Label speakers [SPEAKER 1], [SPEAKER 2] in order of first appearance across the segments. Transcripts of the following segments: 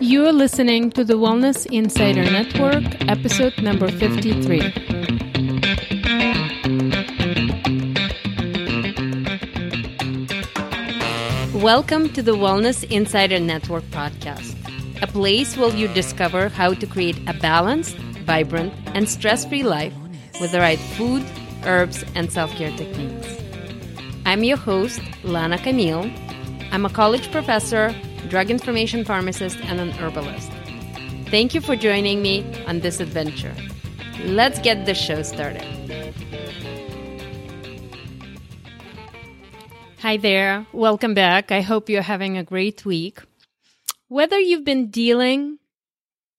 [SPEAKER 1] You're listening to the Wellness Insider Network, episode number 53. Welcome to the Wellness Insider Network podcast, a place where you discover how to create a balanced, vibrant, and stress free life with the right food, herbs, and self care techniques. I'm your host, Lana Camiel. I'm a college professor drug information pharmacist, and an herbalist. Thank you for joining me on this adventure. Let's get the show started. Hi there. Welcome back. I hope you're having a great week. Whether you've been dealing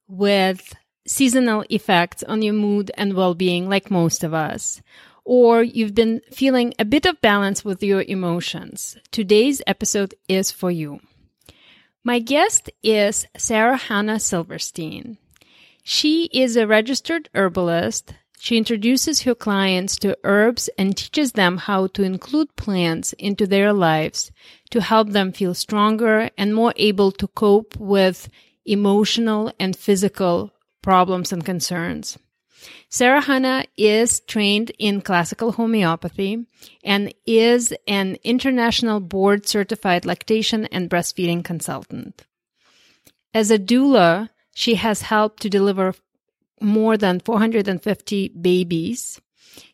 [SPEAKER 1] with seasonal effects on your mood and well being, like most of us, or you've been feeling a bit of balance with your emotions, today's episode is for you. My guest is Sara Chana Silverstein. She is a registered herbalist. She introduces her clients to herbs and teaches them how to include plants into their lives to help them feel stronger and more able to cope with emotional and physical problems and concerns. Sara Chana is trained in classical homeopathy and is an international board certified lactation and breastfeeding consultant. As a doula, she has helped to deliver more than 450 babies.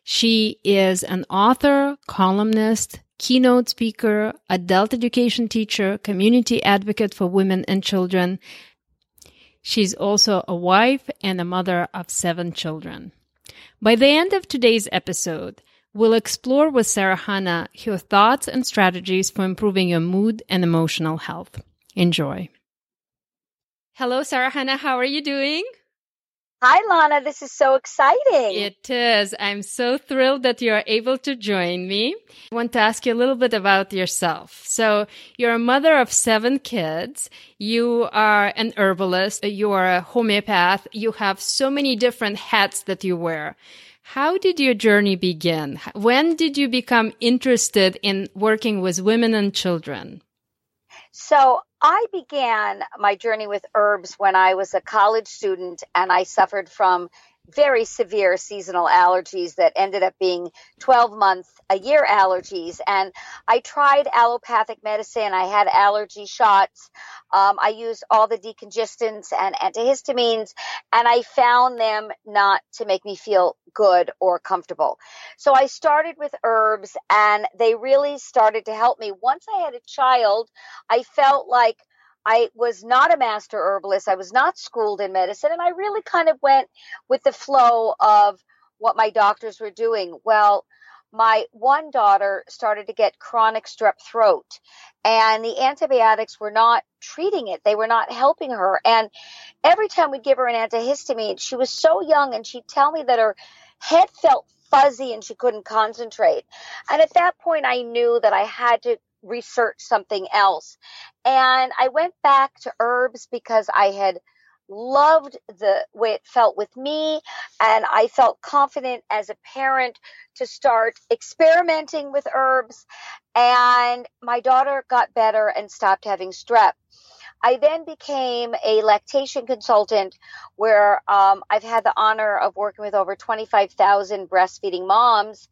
[SPEAKER 1] She is an author, columnist, keynote speaker, adult education teacher, community advocate for women and children, She's also a wife and a mother of seven children. By the end of today's episode, we'll explore with Sara Chana her thoughts and strategies for improving your mood and emotional health. Enjoy. Hello, Sara Chana. How are you doing?
[SPEAKER 2] Hi, Lana. This is so exciting.
[SPEAKER 1] It is. I'm so thrilled that you're able to join me. I want to ask you a little bit about yourself. So you're a mother of seven kids. You are an herbalist. You are a homeopath. You have so many different hats that you wear. How did your journey begin? When did you become interested in working with women and children?
[SPEAKER 2] So I began my journey with herbs when I was a college student and I suffered from very severe seasonal allergies that ended up being 12 month a year allergies. And i tried allopathic medicine. I had allergy shots. Um, i used all the decongestants and antihistamines and i found them not to make me feel good or comfortable. So i started with herbs and they really started to help me. Once i had a child i felt like I was not a master herbalist. I was not schooled in medicine. And I really kind of went with the flow of what my doctors were doing. Well, my one daughter started to get chronic strep throat and the antibiotics were not treating it. They were not helping her. And every time we'd give her an antihistamine, she was so young and she'd tell me that her head felt fuzzy and she couldn't concentrate. And at that point, I knew that I had to research something else. And I went back to herbs because I had loved the way it felt with me and I felt confident as a parent to start experimenting with herbs and my daughter got better and stopped having strep. I then became a lactation consultant where um, I've had the honor of working with over 25,000 breastfeeding moms.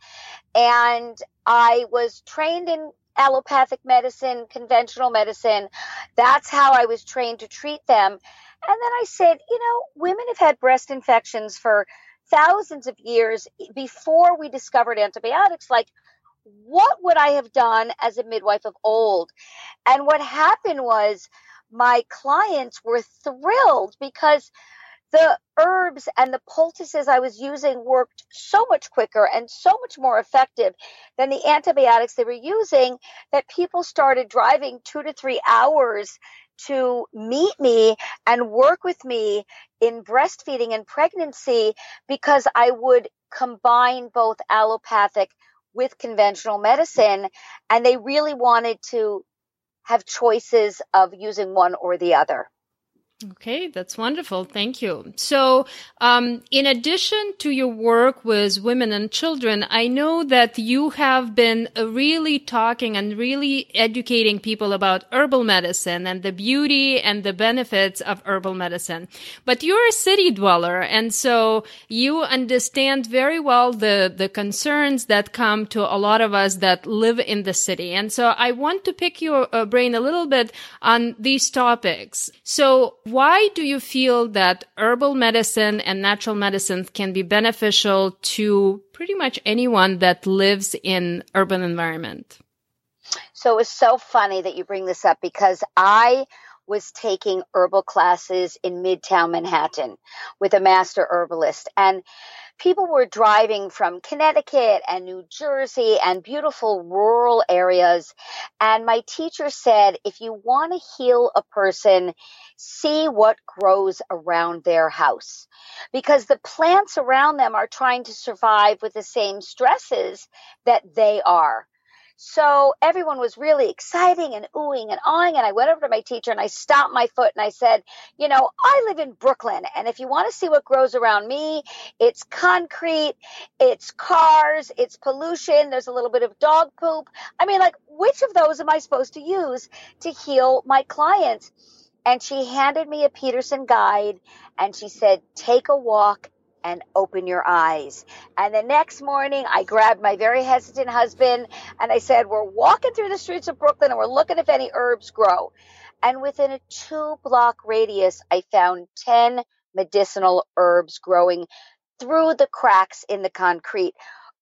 [SPEAKER 2] And I was trained in allopathic medicine, conventional medicine. That's how I was trained to treat them. And then I said, you know, women have had breast infections for thousands of years before we discovered antibiotics. Like, what would I have done as a midwife of old? And what happened was my clients were thrilled because the herbs and the poultices I was using worked so much quicker and so much more effective than the antibiotics they were using that people started driving two to three hours to meet me and work with me in breastfeeding and pregnancy because I would combine both allopathic with conventional medicine and they really wanted to have choices of using one or the other.
[SPEAKER 1] Okay, that's wonderful. Thank you. So, um, in addition to your work with women and children, I know that you have been uh, really talking and really educating people about herbal medicine and the beauty and the benefits of herbal medicine. But you're a city dweller, and so you understand very well the the concerns that come to a lot of us that live in the city. And so, I want to pick your uh, brain a little bit on these topics. So why do you feel that herbal medicine and natural medicine can be beneficial to pretty much anyone that lives in urban environment?
[SPEAKER 2] So it's so funny that you bring this up because I was taking herbal classes in Midtown Manhattan with a master herbalist and people were driving from Connecticut and New Jersey and beautiful rural areas. And my teacher said, if you want to heal a person, see what grows around their house because the plants around them are trying to survive with the same stresses that they are. So everyone was really exciting and oohing and awing. And I went over to my teacher and I stomped my foot and I said, you know, I live in Brooklyn. And if you want to see what grows around me, it's concrete, it's cars, it's pollution. There's a little bit of dog poop. I mean, like, which of those am I supposed to use to heal my clients? And she handed me a Peterson guide and she said, take a walk and open your eyes. And the next morning, I grabbed my very hesitant husband and I said, We're walking through the streets of Brooklyn and we're looking if any herbs grow. And within a two block radius, I found 10 medicinal herbs growing through the cracks in the concrete.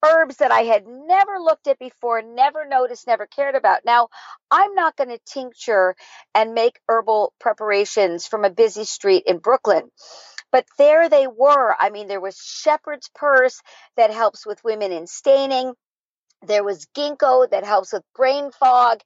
[SPEAKER 2] Herbs that I had never looked at before, never noticed, never cared about. Now, I'm not going to tincture and make herbal preparations from a busy street in Brooklyn but there they were. I mean, there was shepherd's purse that helps with women in staining. There was ginkgo that helps with brain fog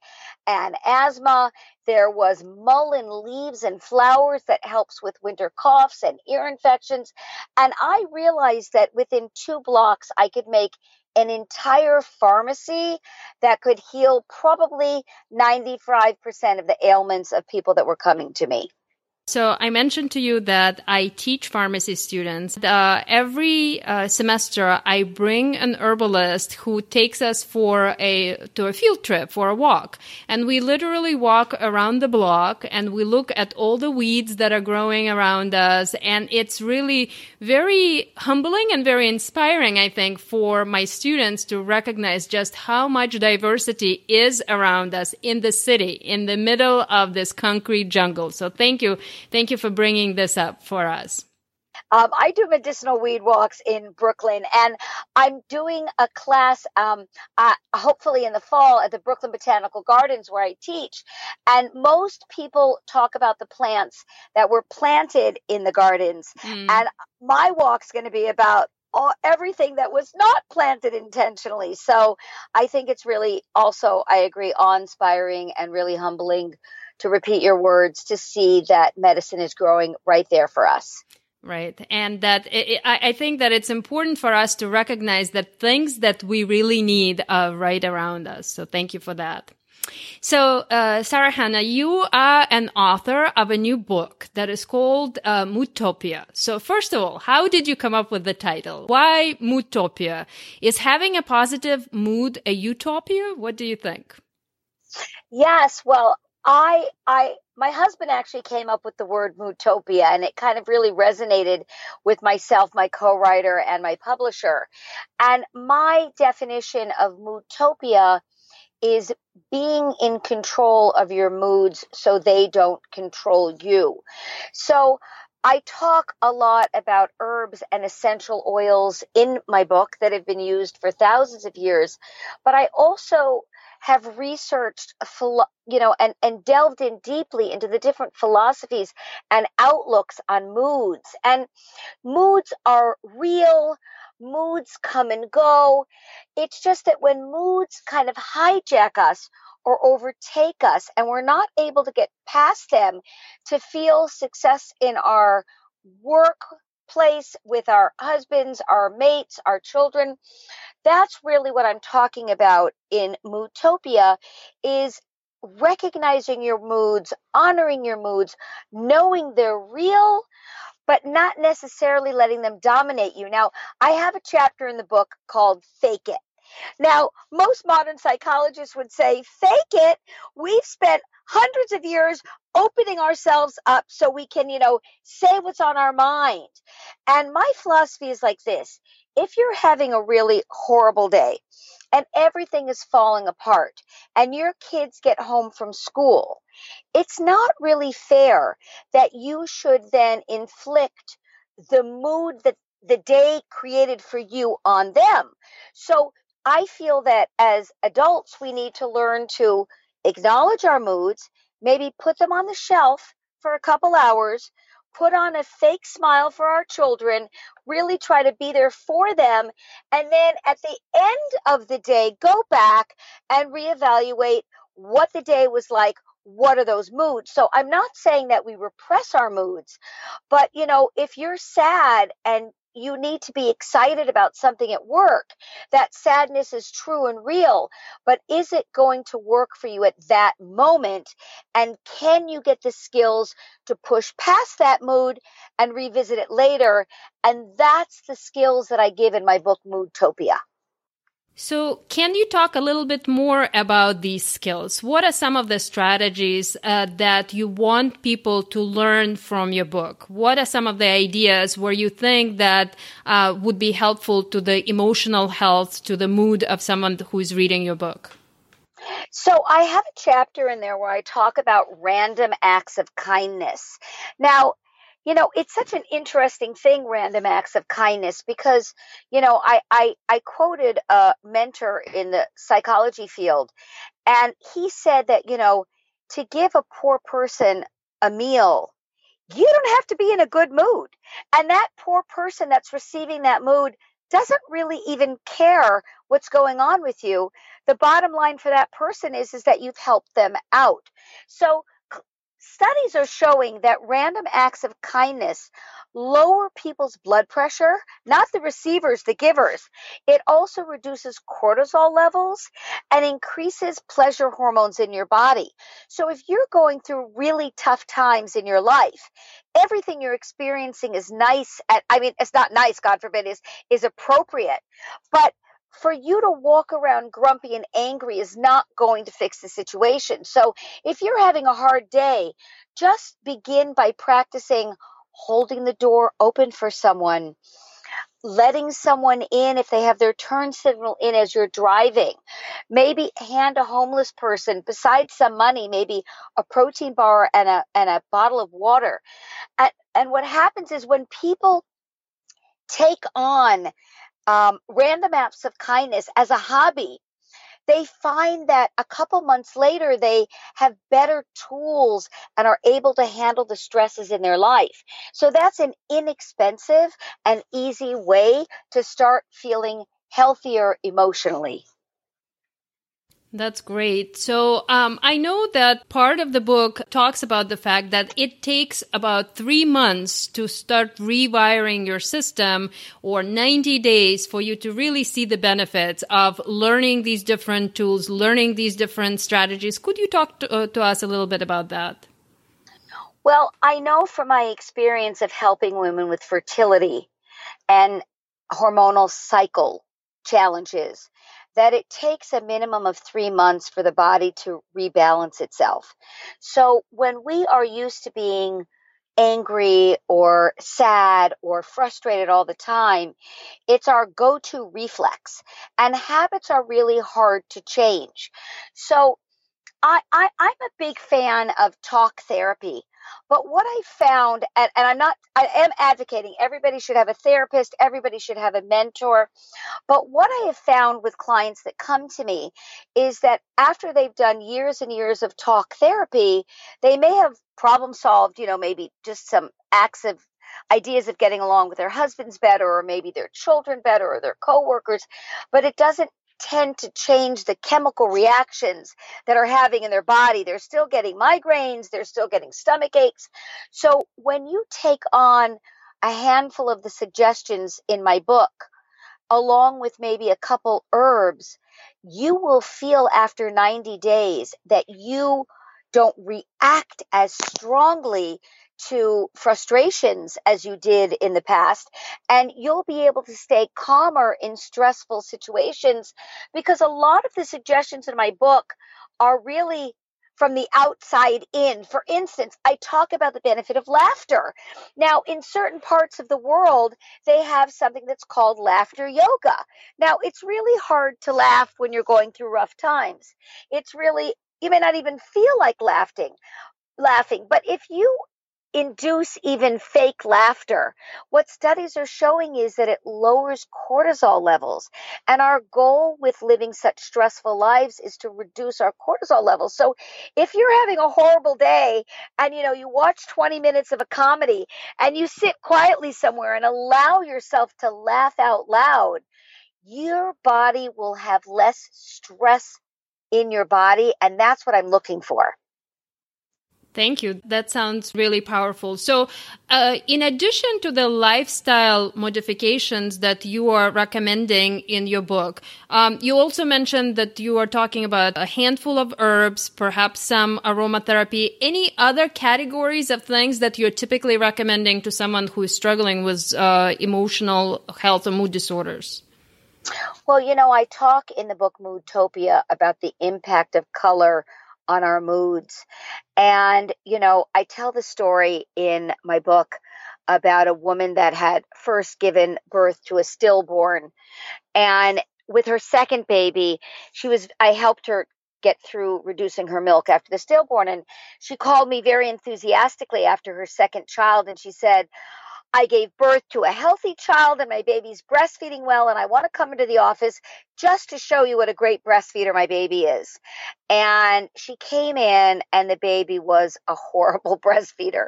[SPEAKER 2] and asthma. There was mullein leaves and flowers that helps with winter coughs and ear infections. And I realized that within two blocks, I could make an entire pharmacy that could heal probably 95% of the ailments of people that were coming to me.
[SPEAKER 1] So I mentioned to you that I teach pharmacy students. Uh, every uh, semester, I bring an herbalist who takes us for a to a field trip for a walk, and we literally walk around the block and we look at all the weeds that are growing around us, and it's really very humbling and very inspiring. I think for my students to recognize just how much diversity is around us in the city, in the middle of this concrete jungle. So thank you Thank you for bringing this up for us.
[SPEAKER 2] Um, I do medicinal weed walks in Brooklyn, and I'm doing a class, um, uh, hopefully in the fall, at the Brooklyn Botanical Gardens where I teach. And most people talk about the plants that were planted in the gardens, mm. and my walk's going to be about all, everything that was not planted intentionally. So I think it's really also, I agree, awe inspiring and really humbling to repeat your words to see that medicine is growing right there for us.
[SPEAKER 1] Right. And that it, I think that it's important for us to recognize that things that we really need are right around us. So thank you for that. So, uh, Sara Chana, you are an author of a new book that is called uh, Moodtopia. So, first of all, how did you come up with the title? Why Moodtopia? Is having a positive mood a utopia? What do you think?
[SPEAKER 2] Yes. Well, I I my husband actually came up with the word moodtopia and it kind of really resonated with myself, my co-writer and my publisher. And my definition of moodtopia is being in control of your moods so they don't control you. So I talk a lot about herbs and essential oils in my book that have been used for thousands of years, but I also have researched, you know, and, and delved in deeply into the different philosophies and outlooks on moods. And moods are real. Moods come and go. It's just that when moods kind of hijack us or overtake us and we're not able to get past them to feel success in our work place with our husbands, our mates, our children. That's really what I'm talking about in Moodtopia is recognizing your moods, honoring your moods, knowing they're real, but not necessarily letting them dominate you. Now, I have a chapter in the book called Fake It. Now, most modern psychologists would say, fake it. We've spent hundreds of years opening ourselves up so we can, you know, say what's on our mind. And my philosophy is like this if you're having a really horrible day and everything is falling apart and your kids get home from school, it's not really fair that you should then inflict the mood that the day created for you on them. So I feel that as adults, we need to learn to acknowledge our moods, maybe put them on the shelf for a couple hours, put on a fake smile for our children, really try to be there for them, and then at the end of the day, go back and reevaluate what the day was like. What are those moods? So I'm not saying that we repress our moods, but you know, if you're sad and you need to be excited about something at work. That sadness is true and real, but is it going to work for you at that moment? And can you get the skills to push past that mood and revisit it later? And that's the skills that I give in my book, Moodtopia.
[SPEAKER 1] So, can you talk a little bit more about these skills? What are some of the strategies uh, that you want people to learn from your book? What are some of the ideas where you think that uh, would be helpful to the emotional health, to the mood of someone who is reading your book?
[SPEAKER 2] So, I have a chapter in there where I talk about random acts of kindness. Now, you know it's such an interesting thing random acts of kindness because you know i i, I quoted a mentor in the psychology field and he said that you know to give a poor person a meal you don't have to be in a good mood. And that poor person that's receiving that mood doesn't really even care what's going on with you. The bottom line for that person is is that you've helped them out. So Studies are showing that random acts of kindness lower people's blood pressure, not the receivers, the givers. It also reduces cortisol levels and increases pleasure hormones in your body. So if you're going through really tough times in your life, everything you're experiencing is nice at, I mean it's not nice, God forbid, is is appropriate. But for you to walk around grumpy and angry is not going to fix the situation. So if you're having a hard day, just begin by practicing holding the door open for someone, letting someone in if they have their turn signal in as you're driving. Maybe hand a homeless person, besides some money, maybe a protein bar and a and a bottle of water. And, and what happens is when people take on um, random acts of kindness as a hobby, they find that a couple months later they have better tools and are able to handle the stresses in their life. So that's an inexpensive and easy way to start feeling healthier emotionally.
[SPEAKER 1] That's great. So um, I know that part of the book talks about the fact that it takes about three months to start rewiring your system or 90 days for you to really see the benefits of learning these different tools, learning these different strategies. Could you talk to, uh, to us a little bit about that?
[SPEAKER 2] Well, I know from my experience of helping women with fertility and hormonal cycle challenges that it takes a minimum of three months for the body to rebalance itself. So when we are used to being angry or sad or frustrated all the time, it's our go to reflex. And habits are really hard to change. So I, I, I'm a big fan of talk therapy. But what I found, and, and I'm not, I am advocating everybody should have a therapist, everybody should have a mentor. But what I have found with clients that come to me is that after they've done years and years of talk therapy, they may have problem solved, you know, maybe just some acts of ideas of getting along with their husbands better or maybe their children better or their coworkers but it doesn't tend to change the chemical reactions that are having in their body. They're still getting migraines, they're still getting stomach aches. So when you take on a handful of the suggestions in my book, along with maybe a couple herbs, you will feel after 90 days that you don't react as strongly to frustrations as you did in the past. And you'll be able to stay calmer in stressful situations because a lot of the suggestions in my book are really from the outside in. For instance, I talk about the benefit of laughter. Now, in certain parts of the world, they have something that's called laughter yoga. Now, it's really hard to laugh when you're going through rough times. It's really, you may not even feel like laughing laughing. But if you induce even fake laughter. What studies are showing is that it lowers cortisol levels. And our goal with living such stressful lives is to reduce our cortisol levels. So if you're having a horrible day and you know you watch 20 minutes of a comedy and you sit quietly somewhere and allow yourself to laugh out loud, your body will have less stress in your body and that's what I'm looking for.
[SPEAKER 1] Thank you. That sounds really powerful. So, uh, in addition to the lifestyle modifications that you are recommending in your book, um, you also mentioned that you are talking about a handful of herbs, perhaps some aromatherapy. Any other categories of things that you're typically recommending to someone who is struggling with uh, emotional health or mood disorders?
[SPEAKER 2] Well, you know, I talk in the book Moodtopia about the impact of color on our moods. And, you know, I tell the story in my book about a woman that had first given birth to a stillborn. And with her second baby, she was, I helped her get through reducing her milk after the stillborn. And she called me very enthusiastically after her second child and she said, I gave birth to a healthy child and my baby's breastfeeding well, and I want to come into the office just to show you what a great breastfeeder my baby is. And she came in, and the baby was a horrible breastfeeder.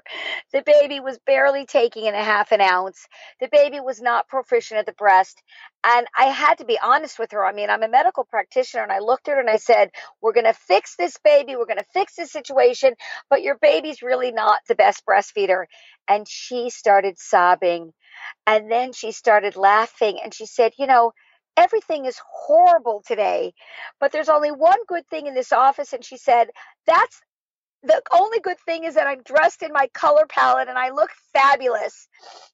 [SPEAKER 2] The baby was barely taking in a half an ounce. The baby was not proficient at the breast. And I had to be honest with her. I mean, I'm a medical practitioner, and I looked at her and I said, We're going to fix this baby. We're going to fix this situation, but your baby's really not the best breastfeeder. And she started sobbing. And then she started laughing and she said, You know, everything is horrible today, but there's only one good thing in this office. And she said, That's the only good thing is that I'm dressed in my color palette and I look fabulous.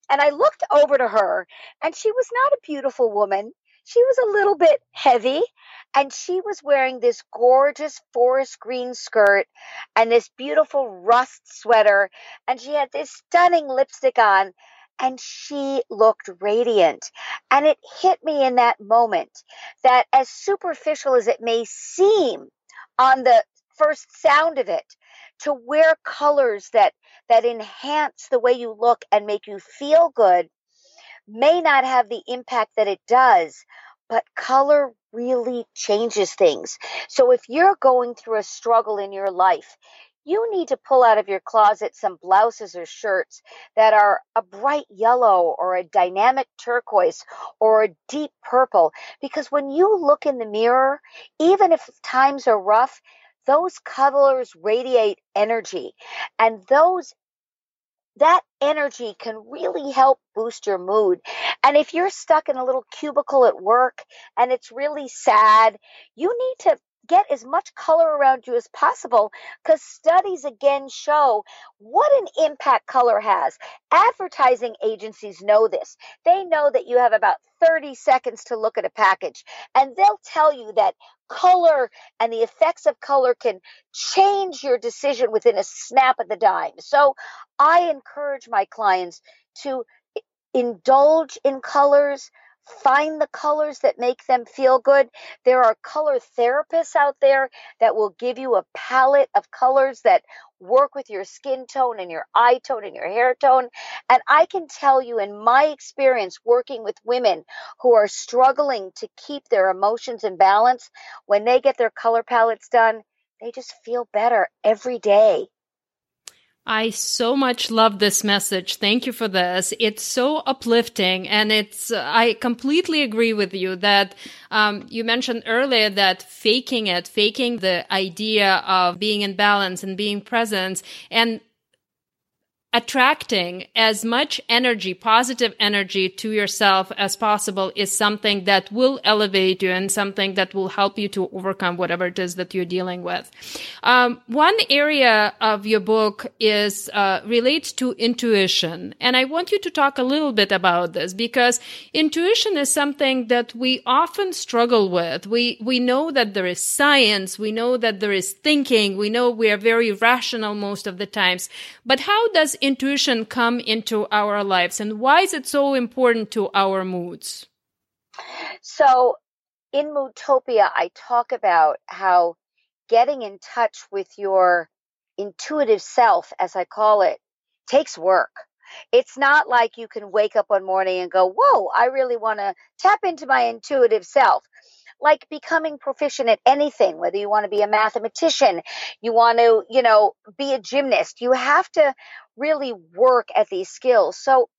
[SPEAKER 2] And I looked over to her, and she was not a beautiful woman. She was a little bit heavy, and she was wearing this gorgeous forest green skirt and this beautiful rust sweater, and she had this stunning lipstick on and she looked radiant. And it hit me in that moment that as superficial as it may seem on the first sound of it, to wear colors that that enhance the way you look and make you feel good may not have the impact that it does, but color really changes things. So if you're going through a struggle in your life, you need to pull out of your closet some blouses or shirts that are a bright yellow or a dynamic turquoise or a deep purple. Because when you look in the mirror, even if times are rough, those colors radiate energy. And those that energy can really help boost your mood. And if you're stuck in a little cubicle at work and it's really sad, you need to get as much color around you as possible because studies again show what an impact color has. Advertising agencies know this. They know that you have about 30 seconds to look at a package, and they'll tell you that color and the effects of color can change your decision within a snap of the dime. So I encourage my clients to indulge in colors Find the colors that make them feel good. There are color therapists out there that will give you a palette of colors that work with your skin tone and your eye tone and your hair tone. And I can tell you, in my experience working with women who are struggling to keep their emotions in balance, when they get their color palettes done, they just feel better every day.
[SPEAKER 1] I so much love this message. Thank you for this. It's so uplifting. And it's, I completely agree with you that, um, you mentioned earlier that faking it, faking the idea of being in balance and being present and attracting as much energy, positive energy to yourself as possible is something that will elevate you and something that will help you to overcome whatever it is that you're dealing with. Um, one area of your book is uh, relates to intuition, and I want you to talk a little bit about this because intuition is something that we often struggle with. We we know that there is science, we know that there is thinking, we know we are very rational most of the times, but how does intuition come into our lives and why is it so important to our moods?
[SPEAKER 2] So, in Moodtopia, I talk about how getting in touch with your intuitive self, as I call it, takes work. It's not like you can wake up one morning and go, Whoa, I really want to tap into my intuitive self like becoming proficient at anything, whether you want to be a mathematician, you want to, you know, be a gymnast, you have to really work at these skills. So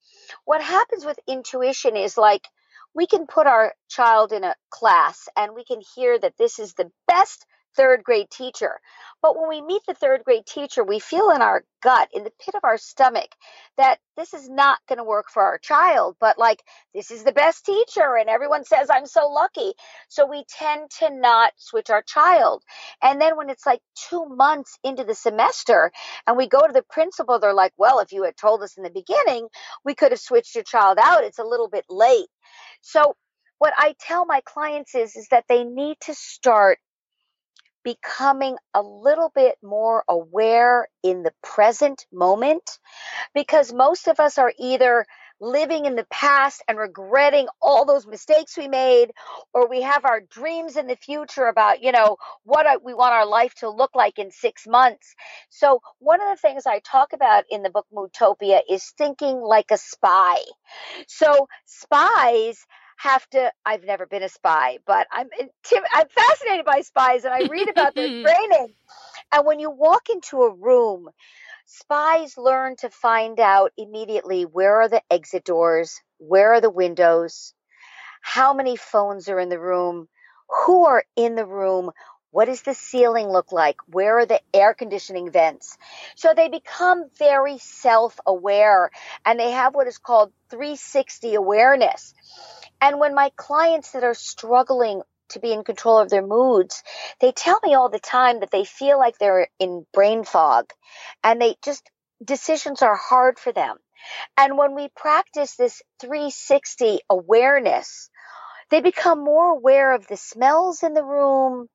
[SPEAKER 2] what happens with intuition is like we can put our child in a class and we can hear that this is the best third grade teacher. But when we meet the third grade teacher, we feel in our gut, in the pit of our stomach, that this is not going to work for our child, but like, this is the best teacher, and everyone says I'm so lucky. So we tend to not switch our child. And then when it's like two months into the semester and we go to the principal, they're like, well, if you had told us in the beginning, we could have switched your child out. It's a little bit late. So what I tell my clients is, is that they need to start becoming a little bit more aware in the present moment because most of us are either living in the past and regretting all those mistakes we made or we have our dreams in the future about you know what we want our life to look like in 6 months. So one of the things i talk about in the book moodtopia is thinking like a spy. So spies have to I've never been a spy, but I'm eh, I'm fascinated by spies and I read about their training. And when you walk into a room, spies learn to find out immediately where are the exit doors, where are the windows, how many phones are in the room, who are in the room, what does the ceiling look like? Where are the air conditioning vents? So they become very self aware and they have what is called 360 awareness. And when my clients that are struggling to be in control of their moods, they tell me all the time that they feel like they're in brain fog and they just, decisions are hard for them. And when we practice this 360 awareness, they become more aware of the smells in the room,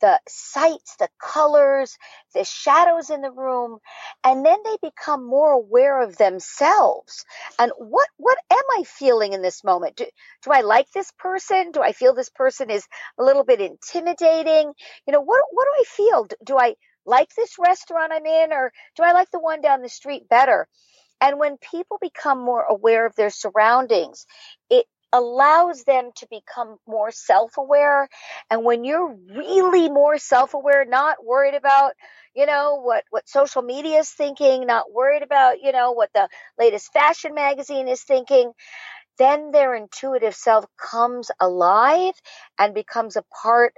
[SPEAKER 2] the sights, the colors, the shadows in the room, and then they become more aware of themselves. And what what am I feeling in this moment? Do, do I like this person? Do I feel this person is a little bit intimidating? You know, what what do I feel? Do, do I like this restaurant I'm in or do I like the one down the street better? And when people become more aware of their surroundings, it allows them to become more self-aware and when you're really more self-aware not worried about you know what what social media is thinking not worried about you know what the latest fashion magazine is thinking then their intuitive self comes alive and becomes a part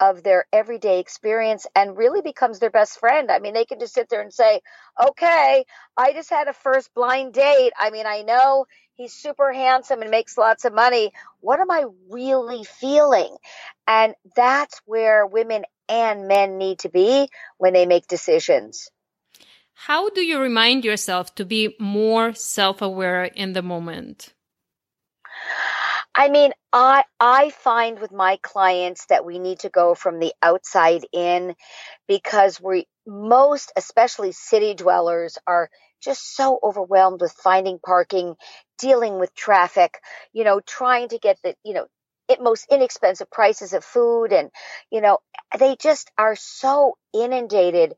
[SPEAKER 2] of their everyday experience and really becomes their best friend. I mean, they can just sit there and say, okay, I just had a first blind date. I mean, I know he's super handsome and makes lots of money. What am I really feeling? And that's where women and men need to be when they make decisions.
[SPEAKER 1] How do you remind yourself to be more self aware in the moment?
[SPEAKER 2] I mean, I I find with my clients that we need to go from the outside in because we most especially city dwellers are just so overwhelmed with finding parking, dealing with traffic, you know, trying to get the, you know, most inexpensive prices of food and you know they just are so inundated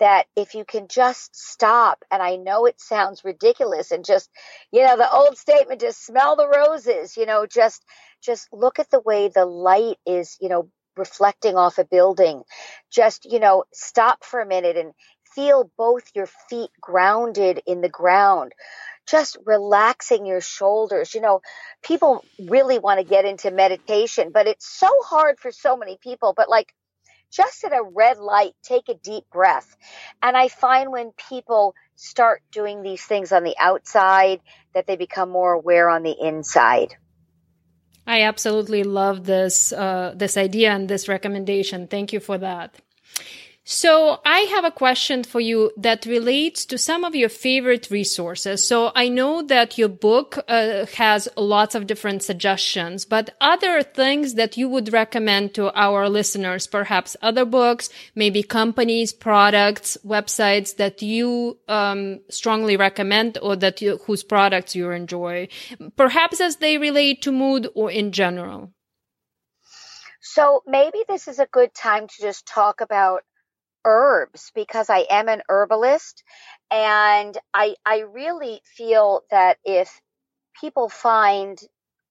[SPEAKER 2] that if you can just stop and i know it sounds ridiculous and just you know the old statement just smell the roses you know just just look at the way the light is you know reflecting off a building. Just you know stop for a minute and feel both your feet grounded in the ground just relaxing your shoulders. You know, people really want to get into meditation, but it's so hard for so many people. But like, just at a red light, take a deep breath. And I find when people start doing these things on the outside that they become more aware on the inside.
[SPEAKER 1] I absolutely love this uh, this idea and this recommendation. Thank you for that. So I have a question for you that relates to some of your favorite resources. So I know that your book uh, has lots of different suggestions, but other things that you would recommend to our listeners, perhaps other books, maybe companies, products, websites that you um, strongly recommend or that you, whose products you enjoy, perhaps as they relate to mood or in general.
[SPEAKER 2] So maybe this is a good time to just talk about herbs because I am an herbalist. And I I really feel that if people find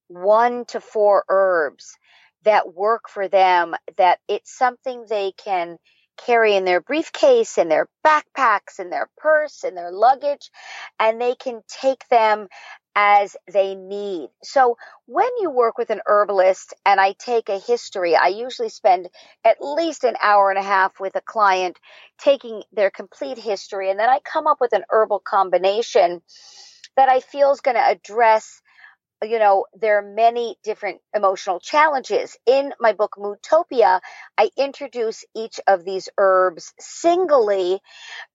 [SPEAKER 2] one to four herbs that work for them that it's something they can carry in their briefcase in their backpacks in their purse in their luggage and they can take them as they need. So when you work with an herbalist and I take a history, I usually spend at least an hour and a half with a client taking their complete history and then I come up with an herbal combination that I feel is going to address you know, there are many different emotional challenges. In my book, Moodtopia, I introduce each of these herbs singly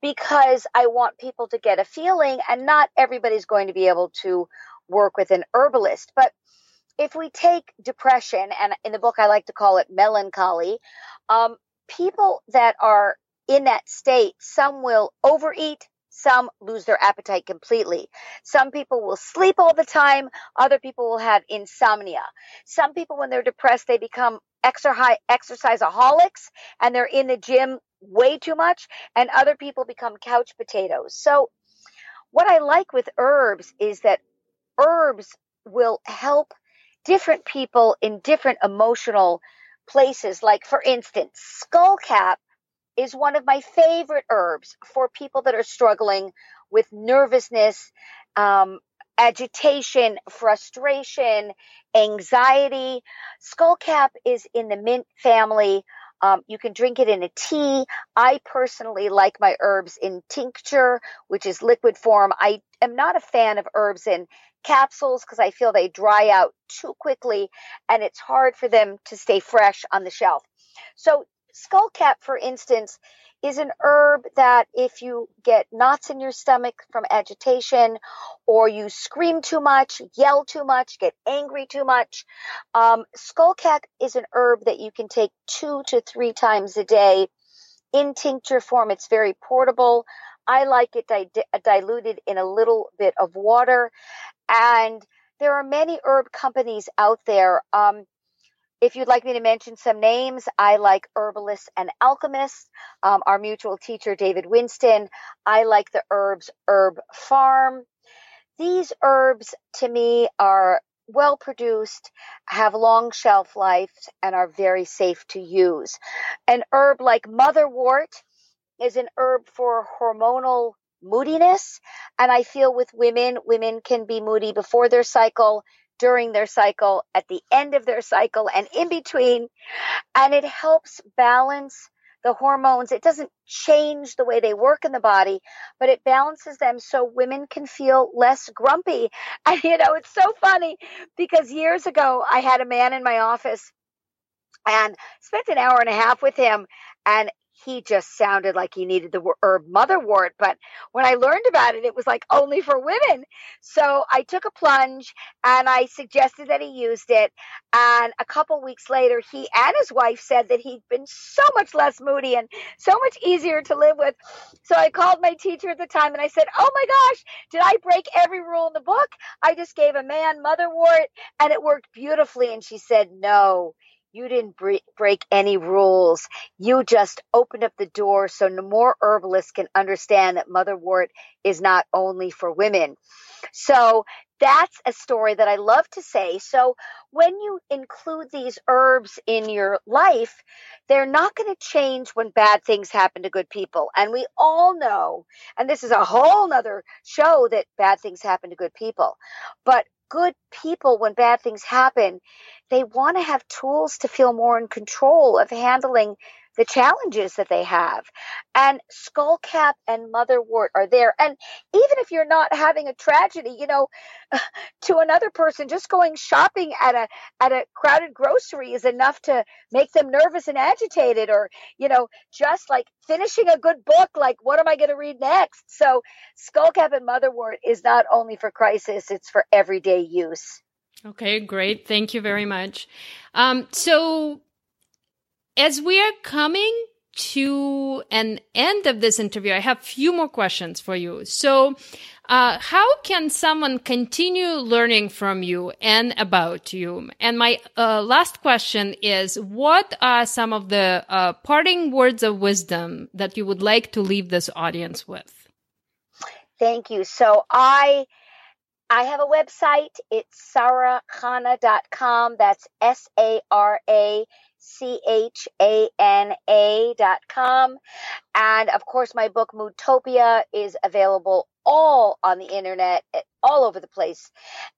[SPEAKER 2] because I want people to get a feeling, and not everybody's going to be able to work with an herbalist. But if we take depression, and in the book, I like to call it melancholy, um, people that are in that state, some will overeat, some lose their appetite completely. Some people will sleep all the time. Other people will have insomnia. Some people, when they're depressed, they become exercise exerciseaholics and they're in the gym way too much. And other people become couch potatoes. So what I like with herbs is that herbs will help different people in different emotional places. Like, for instance, skullcap is one of my favorite herbs for people that are struggling with nervousness, um, agitation, frustration, anxiety. Skullcap is in the mint family. Um, you can drink it in a tea. I personally like my herbs in tincture, which is liquid form. I am not a fan of herbs in capsules because I feel they dry out too quickly and it's hard for them to stay fresh on the shelf. So skullcap, for instance, is an herb that if you get knots in your stomach from agitation or you scream too much, yell too much, get angry too much, um, skullcap is an herb that you can take two to three times a day in tincture form. It's very portable. I like it di- diluted in a little bit of water. And there are many herb companies out there. Um, if you'd like me to mention some names, I like herbalists and alchemists. Um, our mutual teacher, David Winston. I like the herbs Herb Pharm. These herbs, to me, are well produced, have long shelf life, and are very safe to use. An herb like motherwort is an herb for hormonal moodiness. And I feel with women, women can be moody before their cycle, during their cycle, at the end of their cycle, and in between. And it helps balance the hormones. It doesn't change the way they work in the body, but it balances them so women can feel less grumpy. And you know, it's so funny because years ago I had a man in my office and spent an hour and a half with him and he just sounded like he needed the herb motherwort. But when I learned about it, it was like only for women. So I took a plunge and I suggested that he used it. And a couple weeks later, he and his wife said that he'd been so much less moody and so much easier to live with. So I called my teacher at the time and I said, Oh my gosh, did I break every rule in the book? I just gave a man motherwort and it worked beautifully. And she said, No you didn't break any rules. You just opened up the door so no more herbalists can understand that motherwort is not only for women. So that's a story that I love to say. So when you include these herbs in your life, they're not going to change when bad things happen to good people. And we all know, and this is a whole nother show that bad things happen to good people. But good people, when bad things happen, they want to have tools to feel more in control of handling the challenges that they have. And skullcap and motherwort are there. And even if you're not having a tragedy, you know, to another person, just going shopping at a at a crowded grocery is enough to make them nervous and agitated. Or you know, just like finishing a good book, like what am I going to read next? So, skullcap and motherwort is not only for crisis; it's for everyday use.
[SPEAKER 1] Okay, great. Thank you very much. Um, so, as we are coming to an end of this interview, I have a few more questions for you. So, uh, how can someone continue learning from you and about you? And my uh, last question is what are some of the uh, parting words of wisdom that you would like to leave this audience with?
[SPEAKER 2] Thank you. So, I I have a website. It's sarachana.com. That's S A R A C H A N A dot com. And of course, my book, Moodtopia, is available all on the internet, eh, all over the place.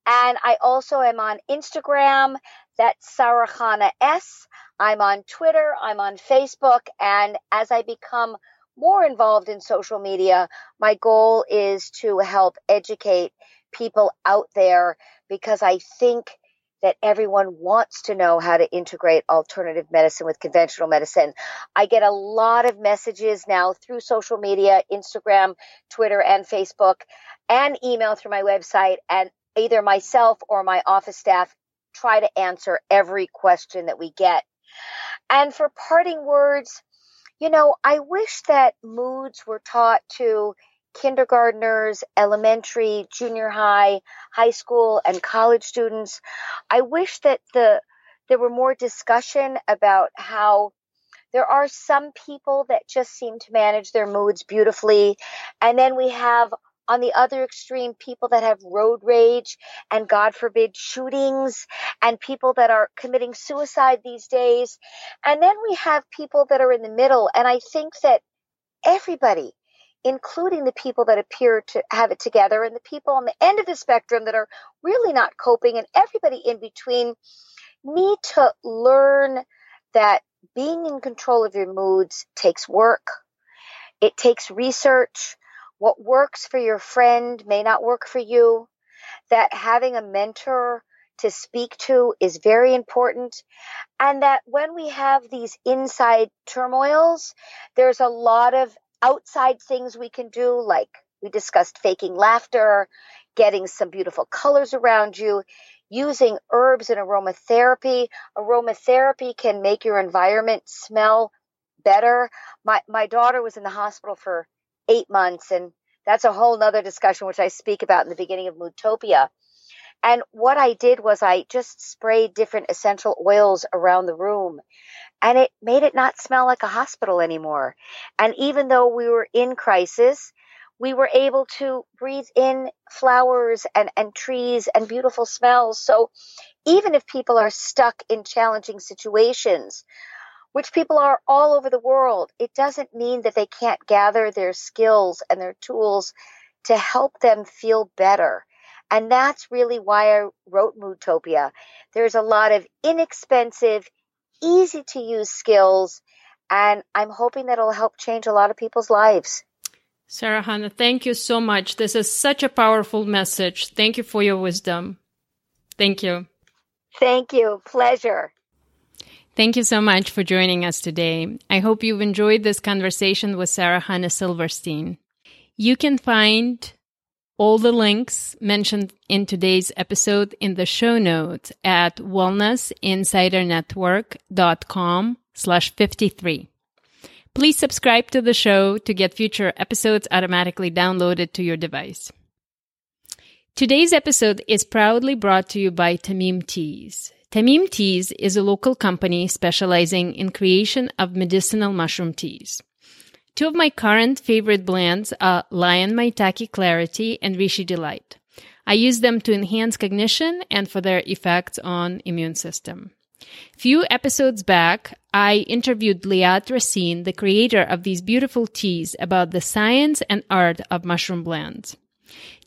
[SPEAKER 2] And I also am on Instagram. That's Sarachana S. I'm on Twitter. I'm on Facebook. And as I become more involved in social media, my goal is to help educate people out there because I think that everyone wants to know how to integrate alternative medicine with conventional medicine. I get a lot of messages now through social media, Instagram, Twitter, and Facebook, and email through my website. And either myself or my office staff try to answer every question that we get. And for parting words, you know, I wish that moods were taught to kindergartners, elementary, junior high, high school, and college students. I wish that the there were more discussion about how there are some people that just seem to manage their moods beautifully, and then we have on the other extreme people that have road rage and god forbid shootings and people that are committing suicide these days and then we have people that are in the middle and i think that everybody including the people that appear to have it together and the people on the end of the spectrum that are really not coping and everybody in between need to learn that being in control of your moods takes work. It takes research. What works for your friend may not work for you. That having a mentor to speak to is very important. And that when we have these inside turmoils, there's a lot of outside things we can do, like we discussed faking laughter, getting some beautiful colors around you, using herbs and aromatherapy. Aromatherapy can make your environment smell better. My my daughter was in the hospital for eight months, and that's a whole nother discussion which I speak about in the beginning of Moodtopia. And what I did was I just sprayed different essential oils around the room and it made it not smell like a hospital anymore. And even though we were in crisis, we were able to breathe in flowers and, and trees and beautiful smells. So even if people are stuck in challenging situations, which people are all over the world, it doesn't mean that they can't gather their skills and their tools to help them feel better. And that's really why I wrote Moodtopia. There's a lot of inexpensive, easy to use skills. And I'm hoping that it'll help change a lot of people's lives.
[SPEAKER 1] Sara Chana, thank you so much. This is such a powerful message. Thank you for your wisdom. Thank you.
[SPEAKER 2] Thank you. Pleasure.
[SPEAKER 1] Thank you so much for joining us today. I hope you've enjoyed this conversation with Sara Chana Silverstein. You can find all the links mentioned in today's episode in the show notes at wellnessinsidernetwork.com slash 53. Please subscribe to the show to get future episodes automatically downloaded to your device. Today's episode is proudly brought to you by Tamim Teas. Tamim Teas is a local company specializing in creation of medicinal mushroom teas. Two of my current favorite blends are Lion Maitake Clarity and Reishi Delight. I use them to enhance cognition and for their effects on immune system. Few episodes back, I interviewed Liat Racine, the creator of these beautiful teas, about the science and art of mushroom blends.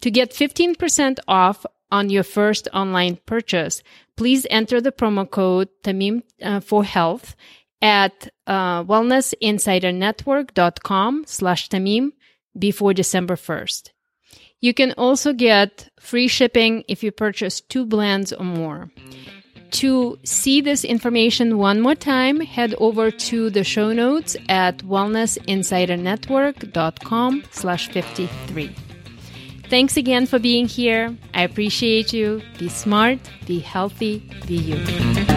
[SPEAKER 1] To get 15% off on your first online purchase, please enter the promo code Tamim uh, for Health at uh, wellnessinsidernetwork.com slash tamim before December 1st. You can also get free shipping if you purchase two blends or more. To see this information one more time, head over to the show notes at wellnessinsidernetwork.com slash 53. Thanks again for being here. I appreciate you. Be smart, be healthy, be you.